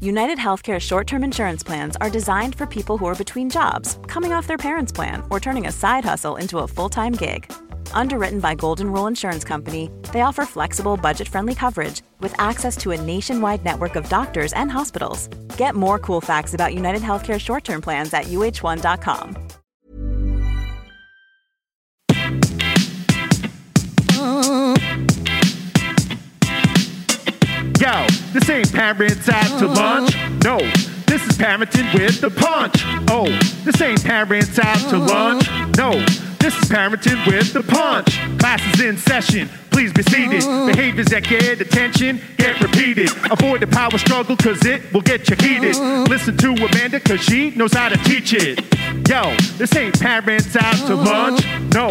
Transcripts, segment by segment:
United Healthcare short term insurance plans are designed for people who are between jobs, coming off their parents' plan, or turning a side hustle into a full time gig. Underwritten by Golden Rule Insurance Company, they offer flexible, budget friendly coverage with access to a nationwide network of doctors and hospitals. Get more cool facts about United Healthcare short term plans at uh1.com. Yo, this ain't parents out to uh-huh. lunch. No, this is parenting with the punch. Oh, this ain't parents out to uh-huh. lunch. No, this is parenting with the punch. Class is in session. Please be seated. Uh-huh. Behaviors that get attention get repeated. Avoid the power struggle cause it will get you heated. Listen to Amanda cause she knows how to teach it. Yo, this ain't parents out to lunch. No,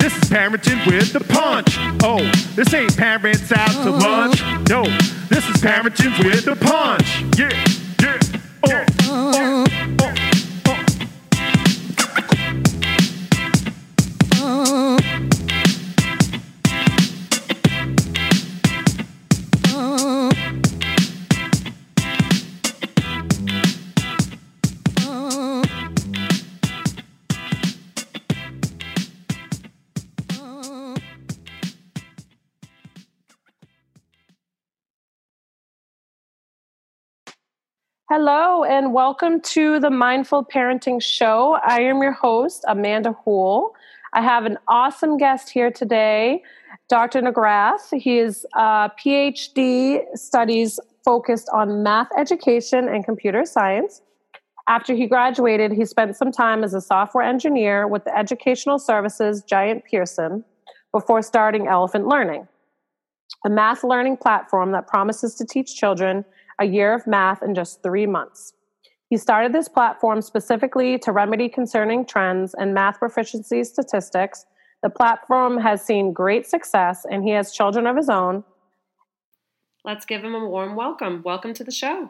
this is parenting with the punch. Oh, this ain't parents out to uh-huh. lunch. No, this is parenting with the punch. Yeah, yeah, oh, oh, oh, oh. And welcome to the Mindful Parenting Show. I am your host, Amanda Hool. I have an awesome guest here today, Dr. McGrath. He is uh, a PhD studies focused on math education and computer science. After he graduated, he spent some time as a software engineer with the educational services giant Pearson before starting Elephant Learning, a math learning platform that promises to teach children a year of math in just three months. He started this platform specifically to remedy concerning trends and math proficiency statistics. The platform has seen great success and he has children of his own. Let's give him a warm welcome. Welcome to the show.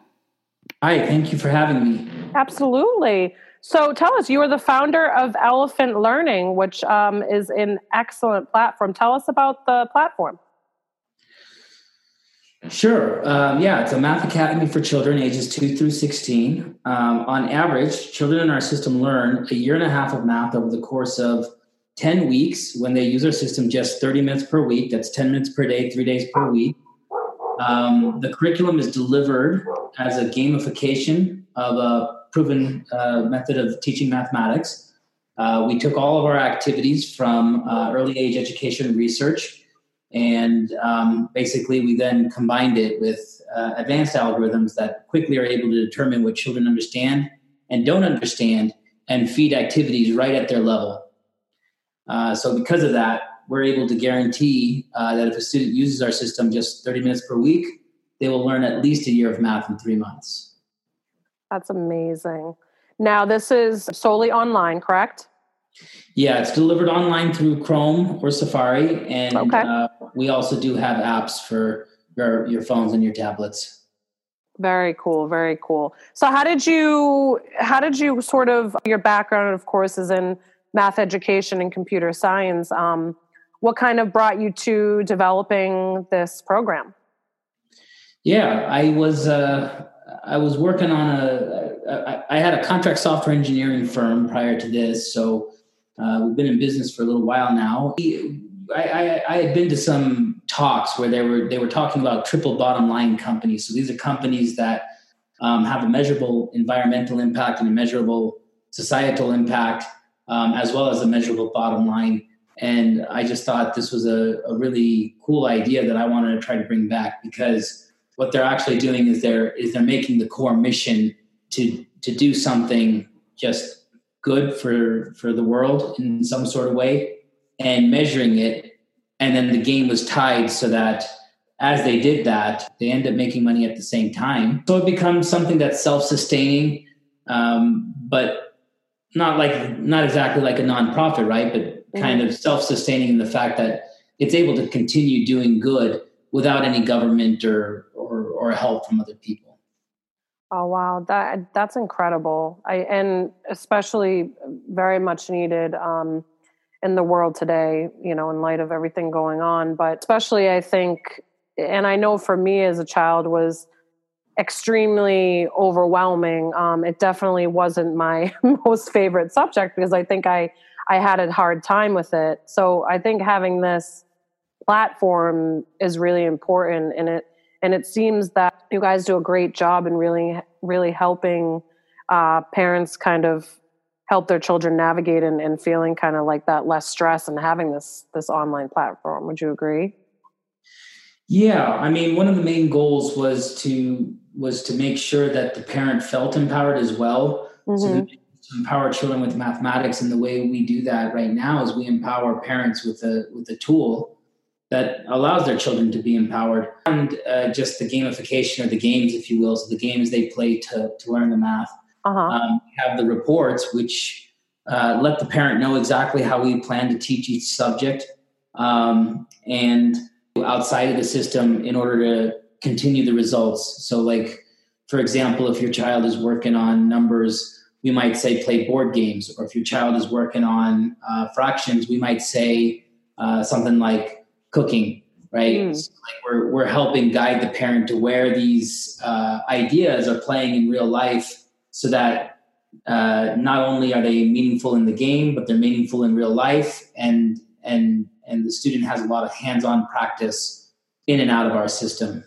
Hi, thank you for having me. Absolutely. So tell us, you are the founder of Elephant Learning, which um, is an excellent platform. Tell us about the platform. Sure. Um, yeah, it's a math academy for children ages 2 through 16. Um, on average, children in our system learn a year and a half of math over the course of 10 weeks when they use our system just 30 minutes per week. That's 10 minutes per day, three days per week. Um, the curriculum is delivered as a gamification of a proven uh, method of teaching mathematics. Uh, we took all of our activities from uh, early age education research and um, basically, we then combined it with uh, advanced algorithms that quickly are able to determine what children understand and don't understand and feed activities right at their level. Uh, so, because of that, we're able to guarantee uh, that if a student uses our system just 30 minutes per week, they will learn at least a year of math in three months. That's amazing. Now, this is solely online, correct? Yeah, it's delivered online through Chrome or Safari, and Okay. uh, we also do have apps for your your phones and your tablets. Very cool, very cool. So how did you how did you sort of your background of course is in math education and computer science. Um, what kind of brought you to developing this program? Yeah, I was uh, I was working on a I, I had a contract software engineering firm prior to this, so Uh, we've been in business for a little while now. I, I, I, had been to some talks where they were they were talking about triple bottom line companies. So these are companies that um, have a measurable environmental impact and a measurable societal impact, um, as well as a measurable bottom line. And I just thought this was a, a really cool idea that I wanted to try to bring back because what they're actually doing is they're is they're making the core mission to to do something just good for for the world in some sort of way and measuring it and then the game was tied so that as they did that they end up making money at the same time so it becomes something that's self-sustaining um, but not like not exactly like a nonprofit right but mm-hmm. kind of self-sustaining in the fact that it's able to continue doing good without any government or or, or help from other people Oh wow, that that's incredible. I and especially very much needed um, in the world today. You know, in light of everything going on, but especially I think, and I know for me as a child was extremely overwhelming. Um, it definitely wasn't my most favorite subject because I think I I had a hard time with it. So I think having this platform is really important, and it and it seems that you guys do a great job in really really helping uh, parents kind of help their children navigate and, and feeling kind of like that less stress and having this this online platform. Would you agree? Yeah i mean one of the main goals was to was to make sure that the parent felt empowered as well. Mm-hmm. so to empower children with mathematics and the way we do that right now is we empower parents with a with a tool that allows their children to be empowered. And uh, just the gamification or the games if you will. So the games they play to, to learn the math uh-huh. um, have the reports which uh, let the parent know exactly how we plan to teach each subject um, and outside of the system in order to continue the results so like for example if your child is working on numbers we might say play board games or if your child is working on uh, fractions we might say uh, something like cooking, right? Mm. So like we're we're helping guide the parent to where these uh, ideas are playing in real life, so that uh, not only are they meaningful in the game, but they're meaningful in real life, and and and the student has a lot of hands-on practice in and out of our system.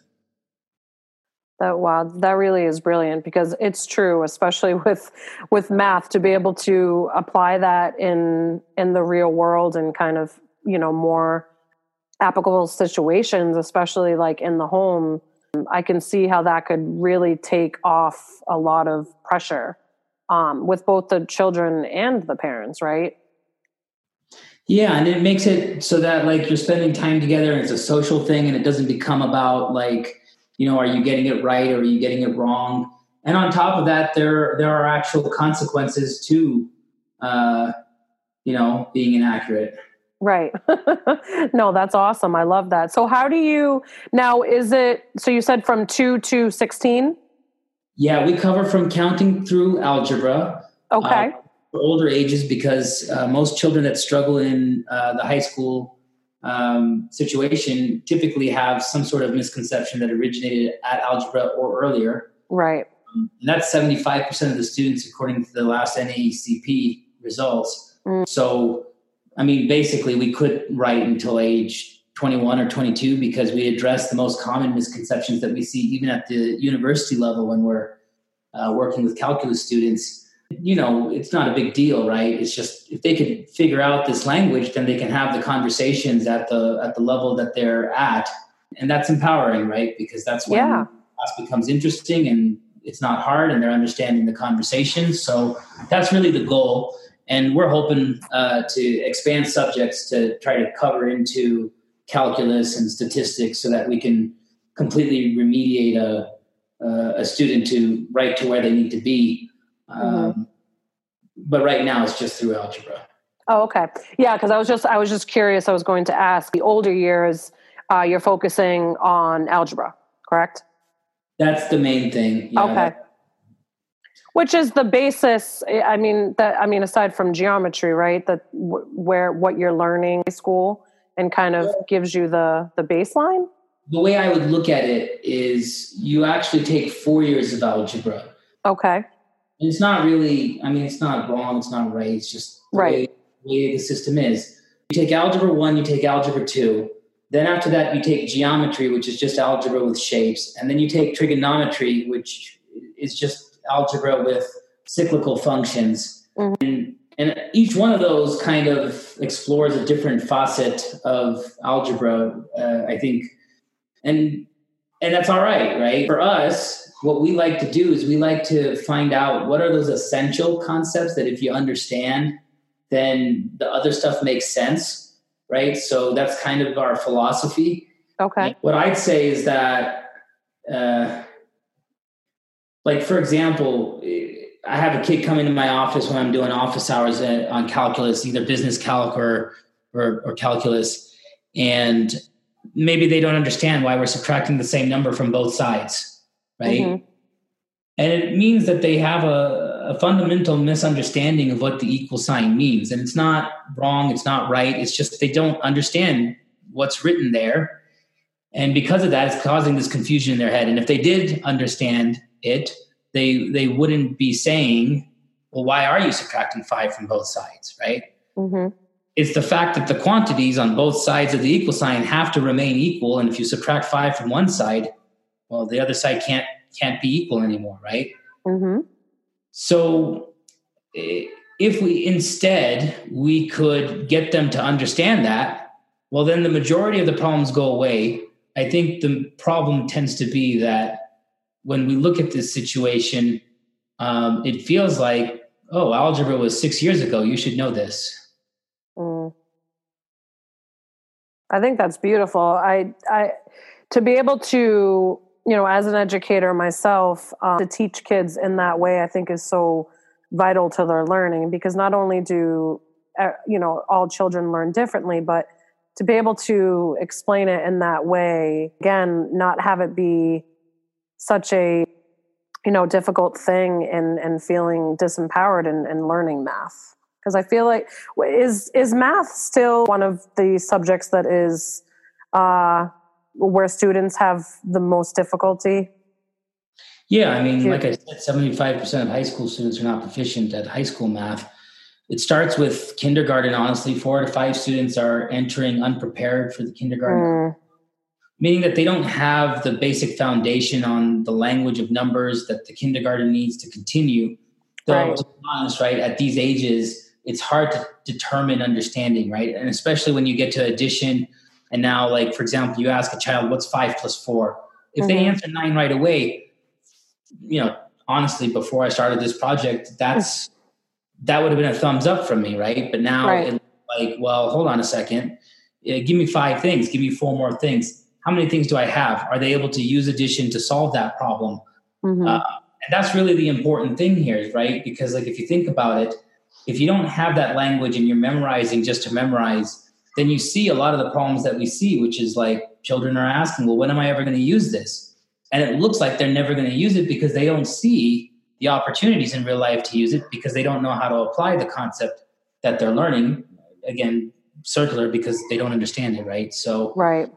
That wow, that really is brilliant because it's true, especially with with math, to be able to apply that in in the real world and kind of you know more applicable situations, especially like in the home, I can see how that could really take off a lot of pressure um, with both the children and the parents, right? Yeah, and it makes it so that like you're spending time together and it's a social thing and it doesn't become about like, you know, are you getting it right or are you getting it wrong? And on top of that, there there are actual consequences to uh, you know, being inaccurate. Right. no, that's awesome. I love that. So, how do you now? Is it so you said from two to 16? Yeah, we cover from counting through algebra. Okay. Uh, for older ages, because uh, most children that struggle in uh, the high school um, situation typically have some sort of misconception that originated at algebra or earlier. Right. Um, and that's 75% of the students, according to the last NAEP results. Mm. So, I mean, basically, we could write until age 21 or 22 because we address the most common misconceptions that we see even at the university level when we're uh, working with calculus students. You know, it's not a big deal, right? It's just if they could figure out this language, then they can have the conversations at the at the level that they're at, and that's empowering, right? Because that's when yeah. class becomes interesting and it's not hard, and they're understanding the conversation. So that's really the goal and we're hoping uh, to expand subjects to try to cover into calculus and statistics so that we can completely remediate a, a student to right to where they need to be. Mm-hmm. Um, but right now it's just through algebra. Oh, okay. Yeah, because I was just I was just curious. I was going to ask. The older years, uh, you're focusing on algebra, correct? That's the main thing. Yeah, okay which is the basis eh, i mean that i mean aside from geometry right that w- where what you're learning in school and kind of gives you the the baseline the way i would look at it is you actually take four years of algebra okay and it's not really i mean it's not wrong it's not right it's just right the way the system is. You take algebra one, you take algebra two. Then after that, you take geometry, which is just algebra with shapes. And then you take trigonometry, which is just algebra with cyclical functions. Mm-hmm. And, and each one of those kind of explores a different facet of algebra, uh, I think. And and that's all right, right? For us, what we like to do is we like to find out what are those essential concepts that if you understand, then the other stuff makes sense, right? So that's kind of our philosophy. Okay. What I'd say is that, uh, like for example, I have a kid come into my office when I'm doing office hours on calculus, either business calc or, or, or calculus, and maybe they don't understand why we're subtracting the same number from both sides, right? Mm-hmm. And it means that they have a, a, fundamental misunderstanding of what the equal sign means. And it's not wrong, it's not right, it's just they don't understand what's written there. And because of that, it's causing this confusion in their head. And if they did understand it, they they wouldn't be saying, well, why are you subtracting five from both sides, right? Mm-hmm it's the fact that the quantities on both sides of the equal sign have to remain equal and if you subtract five from one side well the other side can't can't be equal anymore right mm-hmm. so if we instead we could get them to understand that well then the majority of the problems go away i think the problem tends to be that when we look at this situation um, it feels like oh algebra was six years ago you should know this Mm. I think that's beautiful. I, I, to be able to, you know, as an educator myself, um, to teach kids in that way, I think is so vital to their learning because not only do, uh, you know, all children learn differently, but to be able to explain it in that way, again, not have it be such a, you know, difficult thing and, and feeling disempowered and, in learning math because I feel like is is math still one of the subjects that is uh, where students have the most difficulty? Yeah, I mean, like I said, seventy-five percent of high school students are not proficient at high school math. It starts with kindergarten. Honestly, four to five students are entering unprepared for the kindergarten. Mm. Meaning that they don't have the basic foundation on the language of numbers that the kindergarten needs to continue. Though, right. to be honest, right, at these ages, it's hard to determine understanding, right? And especially when you get to addition, and now, like for example, you ask a child, "What's five plus four? If mm-hmm. they answer nine right away, you know, honestly, before I started this project, that's that would have been a thumbs up from me, right? But now, right. like, well, hold on a second, give me five things, give me four more things. How many things do I have? Are they able to use addition to solve that problem? Mm-hmm. Uh, and that's really the important thing here, right? Because, like, if you think about it if you don't have that language and you're memorizing just to memorize, then you see a lot of the problems that we see, which is like children are asking, well, when am I ever going to use this? And it looks like they're never going to use it because they don't see the opportunities in real life to use it because they don't know how to apply the concept that they're learning. Again, circular because they don't understand it, right? So, right.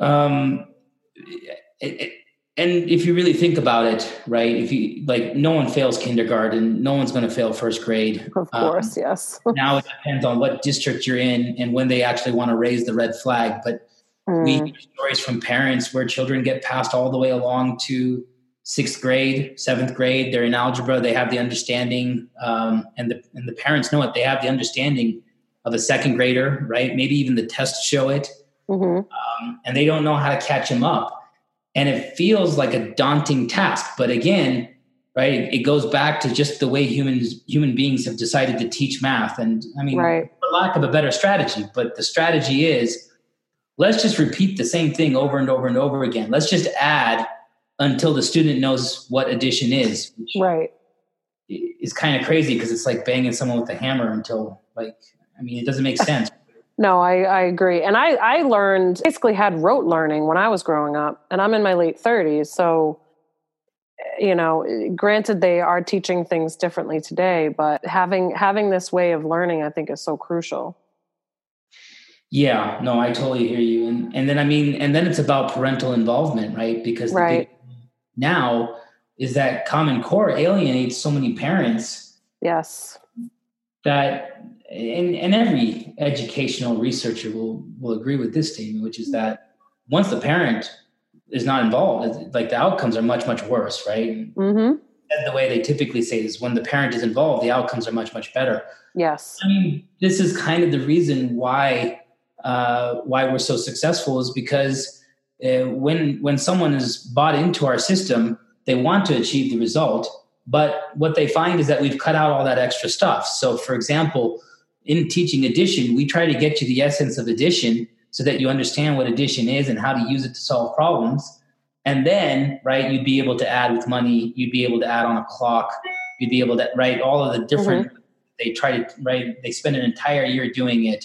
Um, it, it, and if you really think about it, right? If you like, no one fails kindergarten. No one's going to fail first grade. Of um, course, um, yes. now it depends on what district you're in and when they actually want to raise the red flag. But mm. we hear stories from parents where children get passed all the way along to sixth grade, seventh grade. They're in algebra. They have the understanding, um, and the and the parents know it. They have the understanding of a second grader, right? Maybe even the tests show it, mm-hmm. um, and they don't know how to catch him up. And it feels like a daunting task. But again right it goes back to just the way humans human beings have decided to teach math. And i mean right. for lack of a better strategy but the strategy is let's just repeat the same thing over and over and over again. Let's just add until the student knows what addition is right. is kind of crazy because it's like banging someone with a hammer until like i mean it doesn't make sense no, I, I agree. And I, I learned basically had rote learning when I was growing up, and I'm in my late 30s. So, you know, granted they are teaching things differently today, but having having this way of learning, I think, is so crucial. Yeah, no, I totally hear you. And and then I mean, and then it's about parental involvement, right? Because right. now is that Common Core alienates so many parents. Yes. That and, and every educational researcher will will agree with this statement, which is that once the parent is not involved, like the outcomes are much much worse, right? Mm-hmm. the way they typically say is when the parent is involved, the outcomes are much much better. Yes. I mean, this is kind of the reason why uh, why we're so successful is because uh, when when someone is bought into our system, they want to achieve the result, but what they find is that we've cut out all that extra stuff. So, for example, in teaching addition, we try to get you the essence of addition so that you understand what addition is and how to use it to solve problems. And then, right, you'd be able to add with money, you'd be able to add on a clock, you'd be able to write all of the different, mm-hmm. they try to, right, they spend an entire year doing it.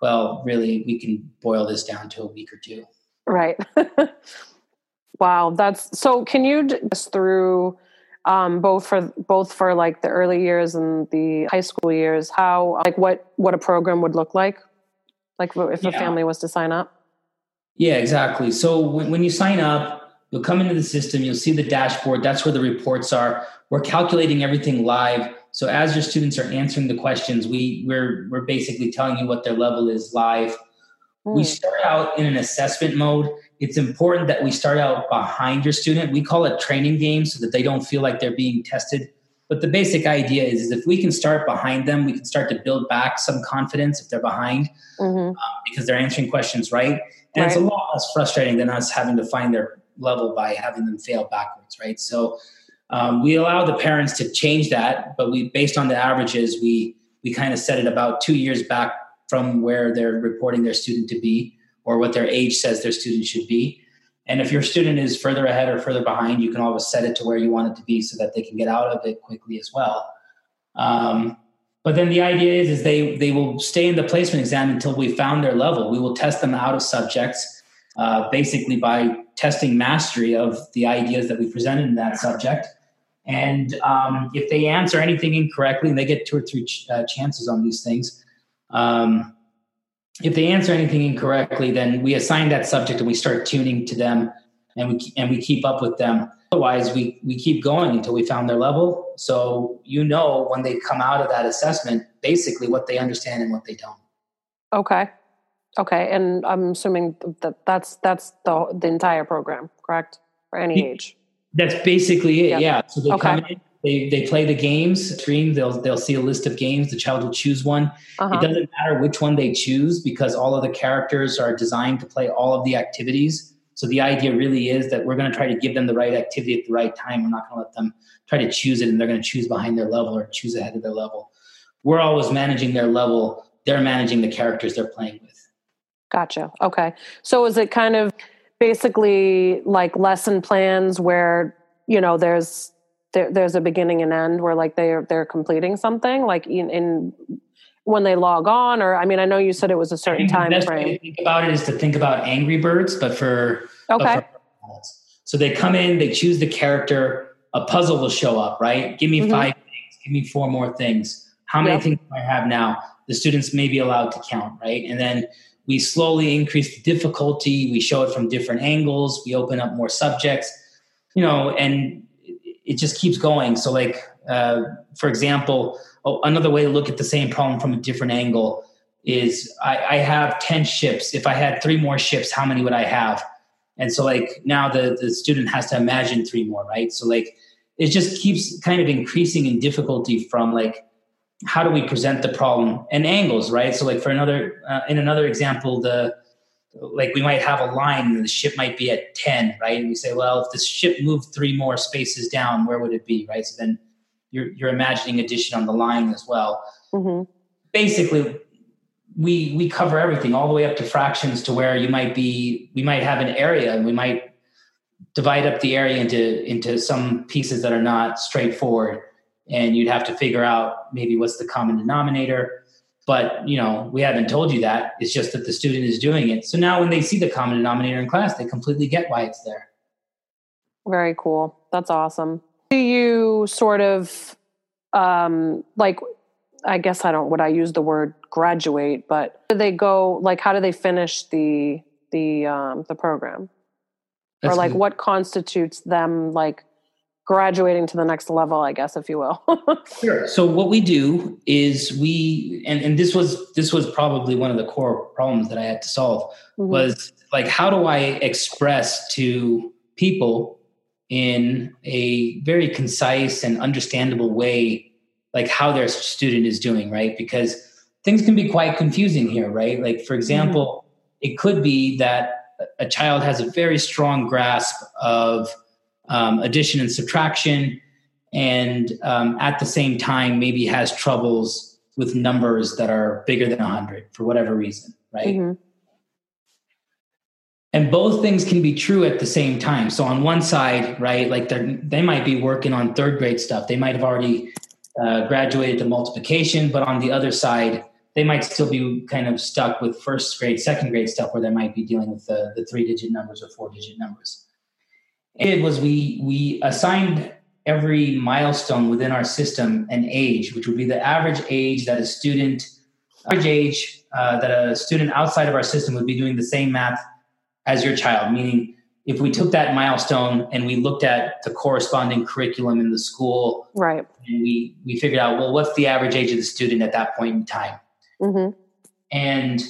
Well, really, we can boil this down to a week or two. Right. wow. That's so, can you just through, um, both for both for like the early years and the high school years how like what what a program would look like like if yeah. a family was to sign up yeah exactly so when, when you sign up you'll come into the system you'll see the dashboard that's where the reports are we're calculating everything live so as your students are answering the questions we we're we're basically telling you what their level is live mm. we hmm. start out in an assessment mode it's important that we start out behind your student. We call it training games so that they don't feel like they're being tested. But the basic idea is, is if we can start behind them, we can start to build back some confidence if they're behind mm-hmm. uh, because they're answering questions right. And right. it's a lot less frustrating than us having to find their level by having them fail backwards, right? So um, we allow the parents to change that, but we, based on the averages, we we kind of set it about two years back from where they're reporting their student to be or what their age says their student should be. And if your student is further ahead or further behind, you can always set it to where you want it to be so that they can get out of it quickly as well. Um, but then the idea is, is they they will stay in the placement exam until we found their level. We will test them out of subjects, uh, basically by testing mastery of the ideas that we presented in that subject. And um, if they answer anything incorrectly, and they get two or three ch- uh, chances on these things, um, if they answer anything incorrectly, then we assign that subject and we start tuning to them and we and we keep up with them. Otherwise, we we keep going until we found their level. So you know when they come out of that assessment, basically what they understand and what they don't. Okay, okay, and I'm assuming that that's that's the the entire program, correct? For any age. That's basically it. Yep. Yeah. So they okay. come in they they play the games stream they'll they'll see a list of games the child will choose one. Uh-huh. it doesn't matter which one they choose because all of the characters are designed to play all of the activities. So the idea really is that we're going to try to give them the right activity at the right time. We're not going to let them try to choose it and they're going to choose behind their level or choose ahead of their level. We're always managing their level. They're managing the characters they're playing with. Gotcha. Okay. So is it kind of basically like lesson plans where you know there's there, there's a beginning and end where like they're they're completing something like in, in when they log on or i mean i know you said it was a certain time frame. think about it is to think about angry birds but for okay. but for, so they come in they choose the character a puzzle will show up right? Give me mm-hmm. five things give me four more things. How many yep. things do i have now? The students may be allowed to count right? And then we slowly increase the difficulty. We show it from different angles. We open up more subjects. You know and it just keeps going. So, like uh, for example, oh, another way to look at the same problem from a different angle is I, I, have ten ships. If I had three more ships, how many would I have? And so, like now, the the student has to imagine three more, right? So, like it just keeps kind of increasing in difficulty from like how do we present the problem and angles, right? So, like for another uh, in another example, the like we might have a line and the ship might be at 10 right? And we say well if the ship moved three more spaces down where would it be right? So then you're, you're imagining addition on the line as well. Mm-hmm. basically we we cover everything all the way up to fractions to where you might be we might have an area and we might divide up the area into into some pieces that are not straightforward. And you'd have to figure out maybe what's the common denominator but you know we haven't told you that. It's just that the student is doing it. So now when they see the common denominator in class they completely get why it's there. Very cool. That's awesome. Do you sort of um like i guess i don't would i use the word graduate but do they go like how do they finish the the um the program? That's or like good. what constitutes them like graduating to the next level, I guess, if you will. sure. So what we do is we, and, and this was this was probably one of the core problems that I had to solve mm-hmm. was like how do I express to people in a very concise and understandable way like how their student is doing, right? Because things can be quite confusing here, right? Like for example, mm-hmm. it could be that a child has a very strong grasp of um, addition and subtraction, and um, at the same time, maybe has troubles with numbers that are bigger than 100 for whatever reason, right? Mm-hmm. And both things can be true at the same time. So on one side, right, like they they might be working on third grade stuff. They might have already uh, graduated to multiplication, but on the other side, they might still be kind of stuck with first grade, second grade stuff where they might be dealing with the, the three digit numbers or four digit numbers. It was we we assigned every milestone within our system an age, which would be the average age that a student average age uh, that a student outside of our system would be doing the same math as your child. Meaning, if we took that milestone and we looked at the corresponding curriculum in the school, right, and we we figured out well, what's the average age of the student at that point in time, mm-hmm. and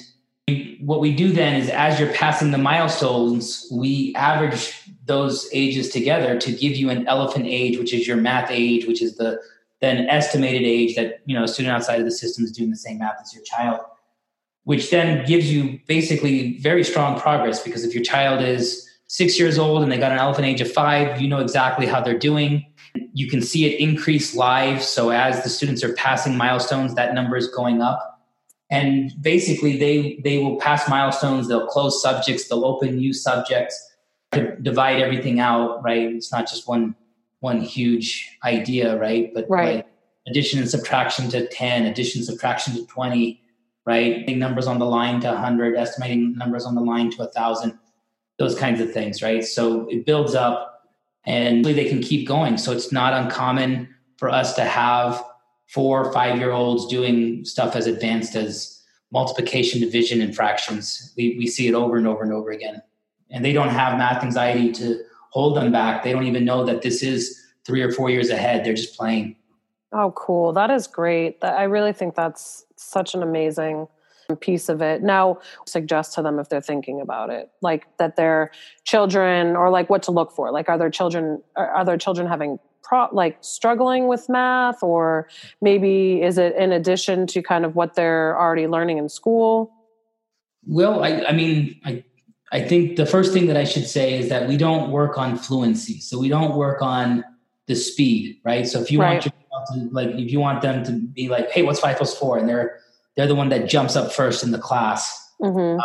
what we do then is as you're passing the milestones, we average those ages together to give you an elephant age, which is your math age, which is the then estimated age that you know a student outside of the system is doing the same math as your child, which then gives you basically very strong progress because if your child is six years old and they got an elephant age of five, you know exactly how they're doing. You can see it increase live. So as the students are passing milestones, that number is going up and basically they they will pass milestones they'll close subjects they'll open new subjects to divide everything out right it's not just one one huge idea right but right. like addition and subtraction to 10 addition subtraction to 20 right numbers on the line to 100 estimating numbers on the line to 1000 those kinds of things right so it builds up and they can keep going so it's not uncommon for us to have four or five year olds doing stuff as advanced as multiplication, division, and fractions. We, we see it over and over and over again. And they don't have math anxiety to hold them back. They don't even know that this is three or four years ahead. They're just playing. Oh, cool. That is great. That I really think that's such an amazing piece of it. Now, suggest to them if they're thinking about it, like that their children, or like what to look for. Like, are their children are their children having pro- like struggling with math or maybe is it in addition to kind of what they're already learning in school well i, I mean I, I think the first thing that i should say is that we don't work on fluency so we don't work on the speed right so if you right. want your to, like if you want them to be like hey what's five plus four and they're they're the one that jumps up first in the class mm-hmm. uh,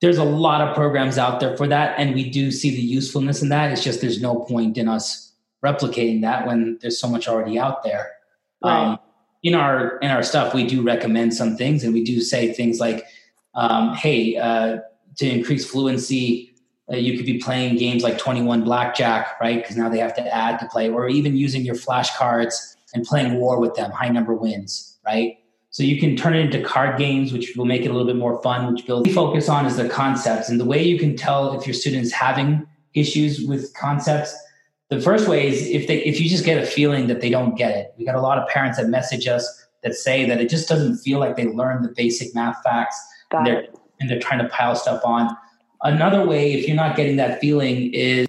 there's a lot of programs out there for that and we do see the usefulness in that it's just there's no point in us replicating that when there's so much already out there. Right. Um, in our in our stuff, we do recommend some things, and we do say things like, um, "Hey, uh, to increase fluency, uh, you could be playing games like Twenty One Blackjack, right? Because now they have to add to play, or even using your flashcards and playing war with them. High number wins, right? So you can turn it into card games, which will make it a little bit more fun. Which builds focus on is the concepts, and the way you can tell if your students having issues with concepts the first way is if they if you just get a feeling that they don't get it. We got a lot of parents that message us that say that it just doesn't feel like they learned the basic math facts and they're, and they're trying to pile stuff on. Another way, if you're not getting that feeling, is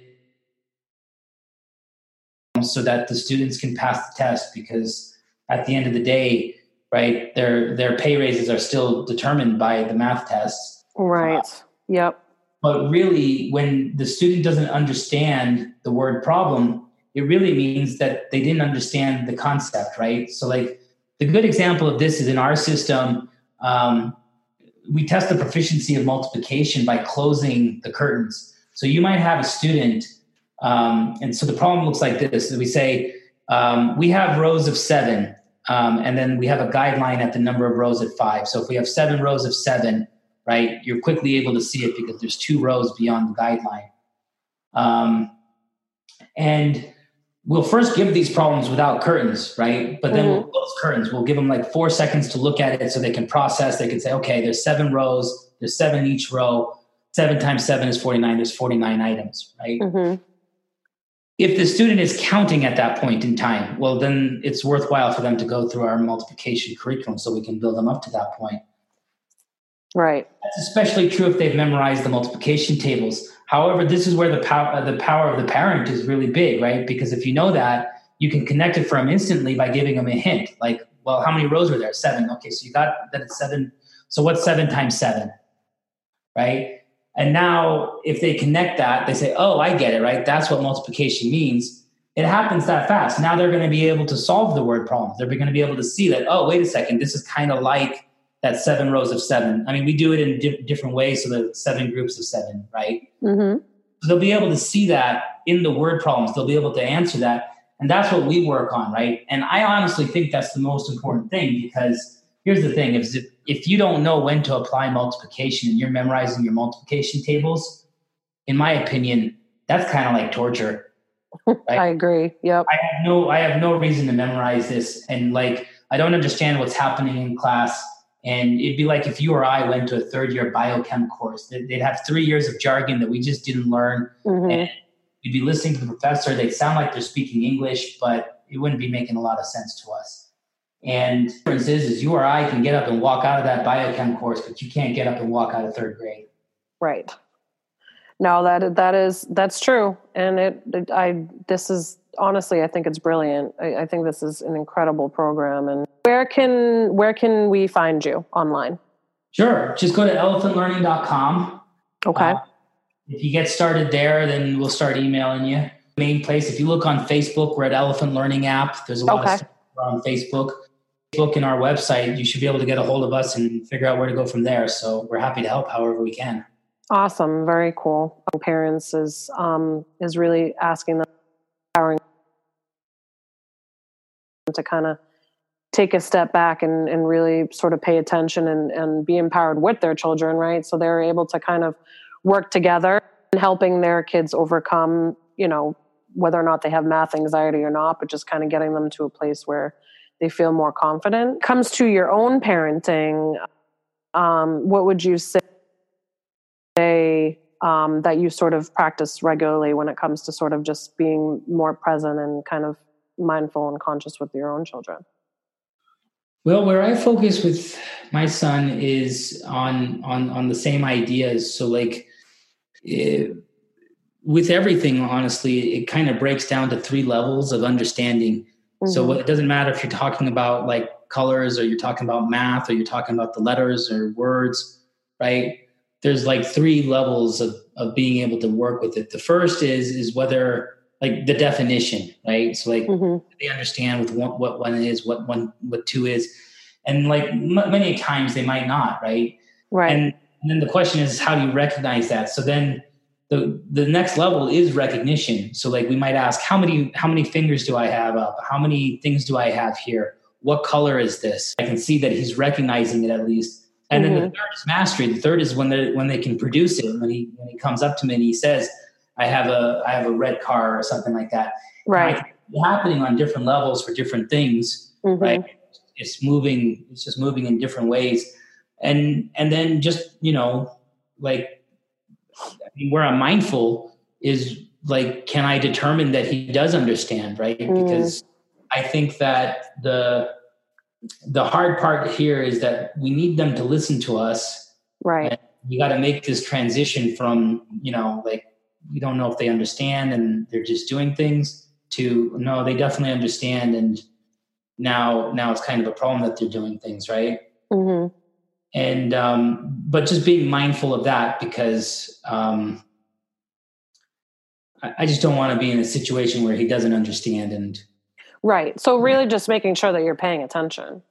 so that the students can pass the test because at the end of the day, right, their their pay raises are still determined by the math tests. Right. Uh, yep. But really, when the student doesn't understand the word problem, it really means that they didn't understand the concept, right? So, like, the good example of this is in our system, um, we test the proficiency of multiplication by closing the curtains. So, you might have a student, um, and so the problem looks like this we say, um, we have rows of seven, um, and then we have a guideline at the number of rows at five. So, if we have seven rows of seven, right? You're quickly able to see it because there's two rows beyond the guideline. Um, and we'll first give these problems without curtains, right? But then mm-hmm. we'll close curtains. We'll give them like four seconds to look at it so they can process. They can say, okay, there's seven rows, there's seven each row. Seven times seven is 49. There's 49 items, right? Mm-hmm. if the student is counting at that point in time, well, then it's worthwhile for them to go through our multiplication curriculum so we can build them up to that point. Right. That's especially true if they've memorized the multiplication tables. However, this is where the power uh, the power of the parent is really big, right? Because if you know that, you can connect it for them instantly by giving them a hint, like, well, how many rows were there? Seven. Okay, so you got that it's seven. So what's seven times seven? Right? And now, if they connect that, they say, oh, I get it, right? That's what multiplication means. It happens that fast. Now they're going to be able to solve the word problem. They're going to be able to see that, oh, wait a second, this is kind of like that seven rows of seven. I mean, we do it in di- different ways, so the seven groups of seven, right? Mm-hmm. So they'll be able to see that in the word problems. They'll be able to answer that. And that's what we work on, right? And I honestly think that's the most important thing because here's the thing if, if you don't know when to apply multiplication and you're memorizing your multiplication tables, in my opinion, that's kind of like torture. Right? I agree. Yep. I have no I have no reason to memorize this and like I don't understand what's happening in class. And it'd be like if you or I went to a third year biochem course, they'd have three years of jargon that we just didn't learn. Mm-hmm. And you'd be listening to the professor. They'd sound like they're speaking English, but it wouldn't be making a lot of sense to us. And the difference is, is you or I can get up and walk out of that biochem course, but you can't get up and walk out of third grade. Right. No, that that is that's true, and it, it I this is honestly I think it's brilliant. I, I, think this is an incredible program. And where can where can we find you online? Sure, just go to elephantlearning.com. Okay. Uh, if you get started there, then we'll start emailing you. Main place. If you look on Facebook, we're at Elephant Learning App. There's a lot okay. of stuff on Facebook book and our website, you should be able to get a hold of us and figure out where to go from there. So we're happy to help however we can. Awesome, very cool. Parents is um, is really asking them, empowering to kind of take a step back and, and really sort of pay attention and, and be empowered with their children, right? So they're able to kind of work together and helping their kids overcome, you know, whether or not they have math anxiety or not, but just kind of getting them to a place where they feel more confident. Comes to your own parenting, um, what would you say um, that you sort of practice regularly when it comes to sort of just being more present and kind of mindful and conscious with your own children? Well, where I focus with my son is on on on the same ideas. So, like it, eh, with everything, honestly, it kind of breaks down to three levels of understanding. Mm-hmm. So it doesn't matter if you're talking about like colors or you're talking about math or you're talking about the letters or words, right? There's like three levels of, of being able to work with it. The first is is whether like the definition, right? So like mm-hmm. they understand with one, what one is, what one, what two is, and like m- many times they might not, right? Right. And, and then the question is, how do you recognize that? So then the the next level is recognition so like we might ask how many how many fingers do i have up how many things do i have here what color is this i can see that he's recognizing it at least and mm-hmm. then the mm-hmm. third is mastery the third is when they when they can produce it when he when he comes up to me and he says i have a i have a red car or something like that right happening on different levels for different things mm-hmm. right it's moving it's just moving in different ways and and then just you know like I mean, where I'm mindful is like, can I determine that he does understand, right? Mm. Because I think that the the hard part here is that we need them to listen to us. Right. We got to make this transition from, you know, like we don't know if they understand and they're just doing things to no, they definitely understand and now now it's kind of a problem that they're doing things, right? Mm-hmm. And um, but just being mindful of that because um, I, I just don't want to be in a situation where he doesn't understand and right. So really just making sure that you're paying attention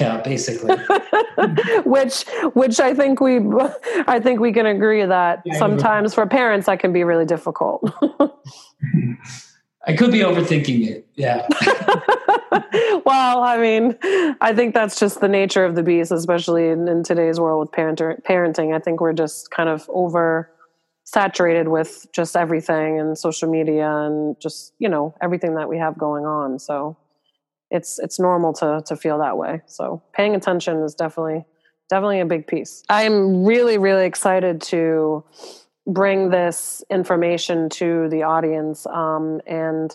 yeah basically which which i think we i think we can agree that yeah, sometimes for parents that can be really difficult I could be overthinking it. Yeah. well, I mean, I think that's just the nature of the beast, especially in, in today's world with parent, parenting. I think we're just kind of over saturated with just everything and social media and just, you know, everything that we have going on. So it's it's normal to to feel that way. So paying attention is definitely definitely a big piece. I'm really really excited to bring this information to the audience. Um, and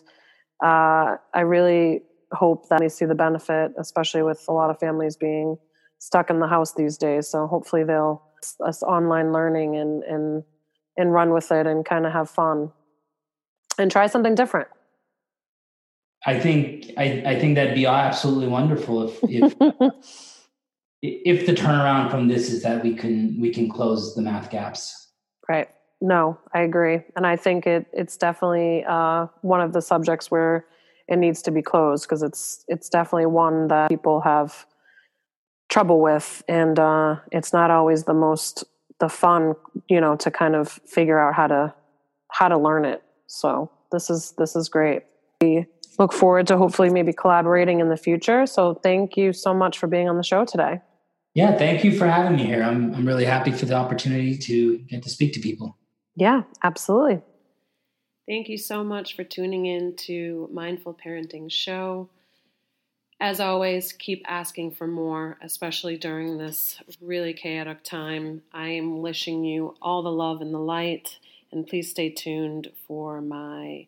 uh, I really hope that they see the benefit, especially with a lot of families being stuck in the house these days. So hopefully they'll us online learning and and and run with it and kind of have fun and try something different. I think I, I think that'd be absolutely wonderful if if if the turnaround from this is that we can we can close the math gaps. Right. No, I agree, and I think it it's definitely uh, one of the subjects where it needs to be closed because it's it's definitely one that people have trouble with, and uh, it's not always the most the fun, you know, to kind of figure out how to how to learn it. So this is this is great. We look forward to hopefully maybe collaborating in the future. So thank you so much for being on the show today. Yeah, thank you for having me here. I'm I'm really happy for the opportunity to get to speak to people. Yeah, absolutely. Thank you so much for tuning in to Mindful Parenting Show. As always, keep asking for more, especially during this really chaotic time. I am wishing you all the love and the light, and please stay tuned for my